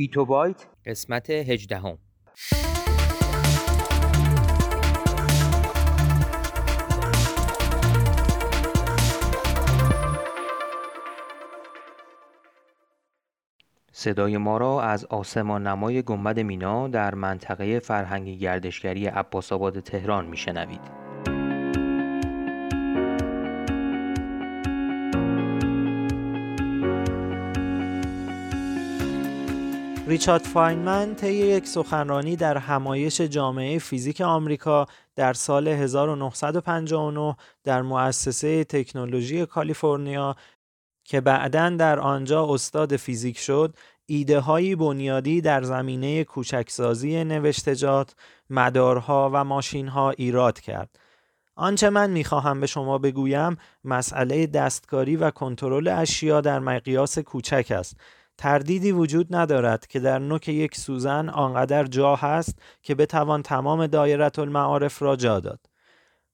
بیتو بایت قسمت هجدهم صدای ما را از آسمان نمای گنبد مینا در منطقه فرهنگی گردشگری عباس آباد تهران میشنوید. ریچارد فاینمن طی یک سخنرانی در همایش جامعه فیزیک آمریکا در سال 1959 در مؤسسه تکنولوژی کالیفرنیا که بعدا در آنجا استاد فیزیک شد ایده هایی بنیادی در زمینه کوچکسازی نوشتجات، مدارها و ماشین ها ایراد کرد. آنچه من می‌خواهم به شما بگویم مسئله دستکاری و کنترل اشیا در مقیاس کوچک است تردیدی وجود ندارد که در نوک یک سوزن آنقدر جا هست که بتوان تمام دایرت المعارف را جا داد.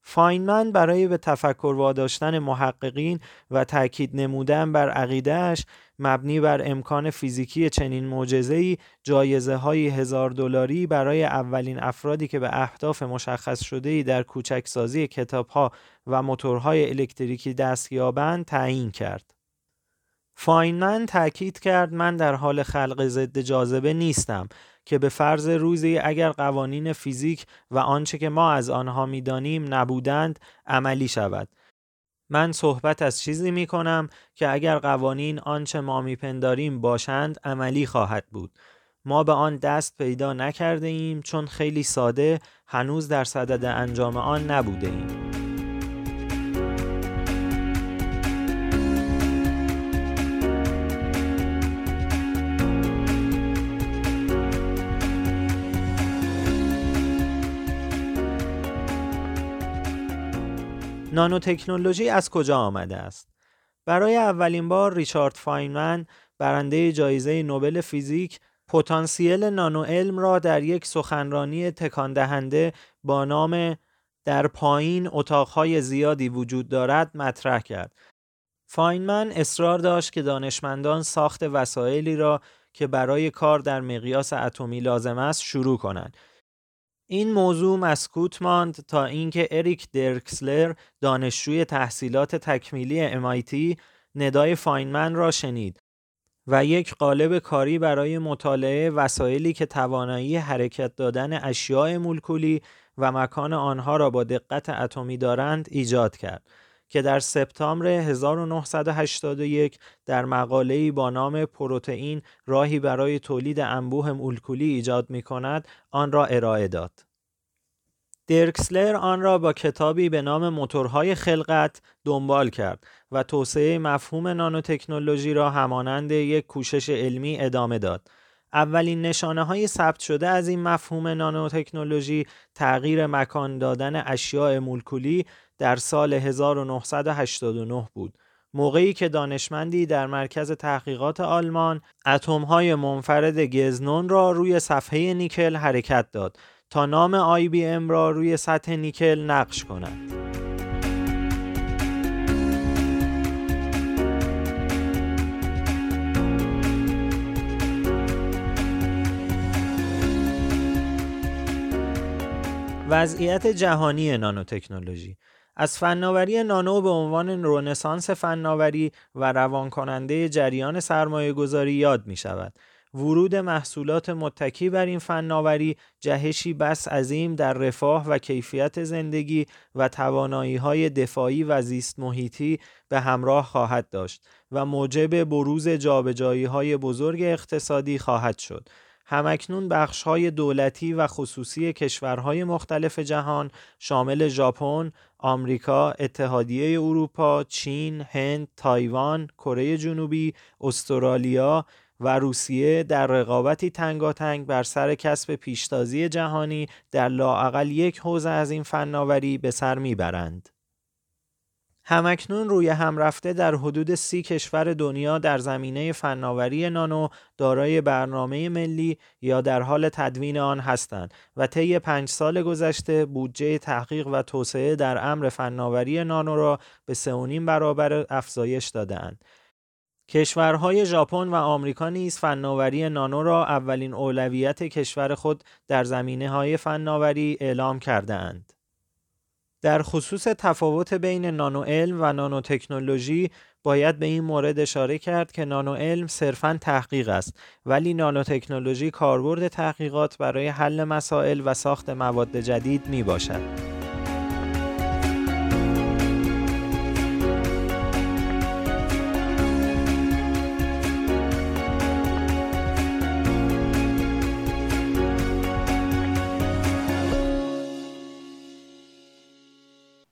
فاینمن برای به تفکر واداشتن محققین و تاکید نمودن بر عقیدهش مبنی بر امکان فیزیکی چنین معجزه‌ای جایزه های هزار دلاری برای اولین افرادی که به اهداف مشخص شده در کوچکسازی کتابها و موتورهای الکتریکی دست یابند تعیین کرد. فاینمن تاکید کرد من در حال خلق ضد جاذبه نیستم که به فرض روزی اگر قوانین فیزیک و آنچه که ما از آنها می‌دانیم نبودند عملی شود من صحبت از چیزی می کنم که اگر قوانین آنچه ما میپنداریم باشند عملی خواهد بود ما به آن دست پیدا نکرده ایم چون خیلی ساده هنوز در صدد انجام آن نبوده ایم. نانوتکنولوژی از کجا آمده است؟ برای اولین بار ریچارد فاینمن برنده جایزه نوبل فیزیک پتانسیل نانو علم را در یک سخنرانی تکان دهنده با نام در پایین اتاقهای زیادی وجود دارد مطرح کرد. فاینمن اصرار داشت که دانشمندان ساخت وسایلی را که برای کار در مقیاس اتمی لازم است شروع کنند این موضوع مسکوت ماند تا اینکه اریک درکسلر دانشجوی تحصیلات تکمیلی MIT ندای فاینمن را شنید و یک قالب کاری برای مطالعه وسایلی که توانایی حرکت دادن اشیاء مولکولی و مکان آنها را با دقت اتمی دارند ایجاد کرد. که در سپتامبر 1981 در مقاله‌ای با نام پروتئین راهی برای تولید انبوه مولکولی ایجاد می کند آن را ارائه داد. درکسلر آن را با کتابی به نام موتورهای خلقت دنبال کرد و توسعه مفهوم نانوتکنولوژی را همانند یک کوشش علمی ادامه داد. اولین نشانه های ثبت شده از این مفهوم نانوتکنولوژی تغییر مکان دادن اشیاء مولکولی در سال 1989 بود. موقعی که دانشمندی در مرکز تحقیقات آلمان اتمهای منفرد گزنون را روی صفحه نیکل حرکت داد تا نام IBM را روی سطح نیکل نقش کند. وضعیت جهانی نانوتکنولوژی از فناوری نانو به عنوان رونسانس فناوری و روانکننده جریان سرمایه گذاری یاد می شود. ورود محصولات متکی بر این فناوری جهشی بس عظیم در رفاه و کیفیت زندگی و توانایی های دفاعی و زیست محیطی به همراه خواهد داشت و موجب بروز جابجایی های بزرگ اقتصادی خواهد شد. همکنون بخش های دولتی و خصوصی کشورهای مختلف جهان شامل ژاپن، آمریکا، اتحادیه اروپا، چین، هند، تایوان، کره جنوبی، استرالیا و روسیه در رقابتی تنگاتنگ بر سر کسب پیشتازی جهانی در لاعقل یک حوزه از این فناوری به سر می‌برند. همکنون روی هم رفته در حدود سی کشور دنیا در زمینه فناوری نانو دارای برنامه ملی یا در حال تدوین آن هستند و طی پنج سال گذشته بودجه تحقیق و توسعه در امر فناوری نانو را به سه برابر افزایش دادهاند. کشورهای ژاپن و آمریکا نیز فناوری نانو را اولین اولویت کشور خود در زمینه های فناوری اعلام کرده اند. در خصوص تفاوت بین نانو علم و نانو تکنولوژی باید به این مورد اشاره کرد که نانو علم صرفا تحقیق است ولی نانو تکنولوژی کاربرد تحقیقات برای حل مسائل و ساخت مواد جدید می باشد.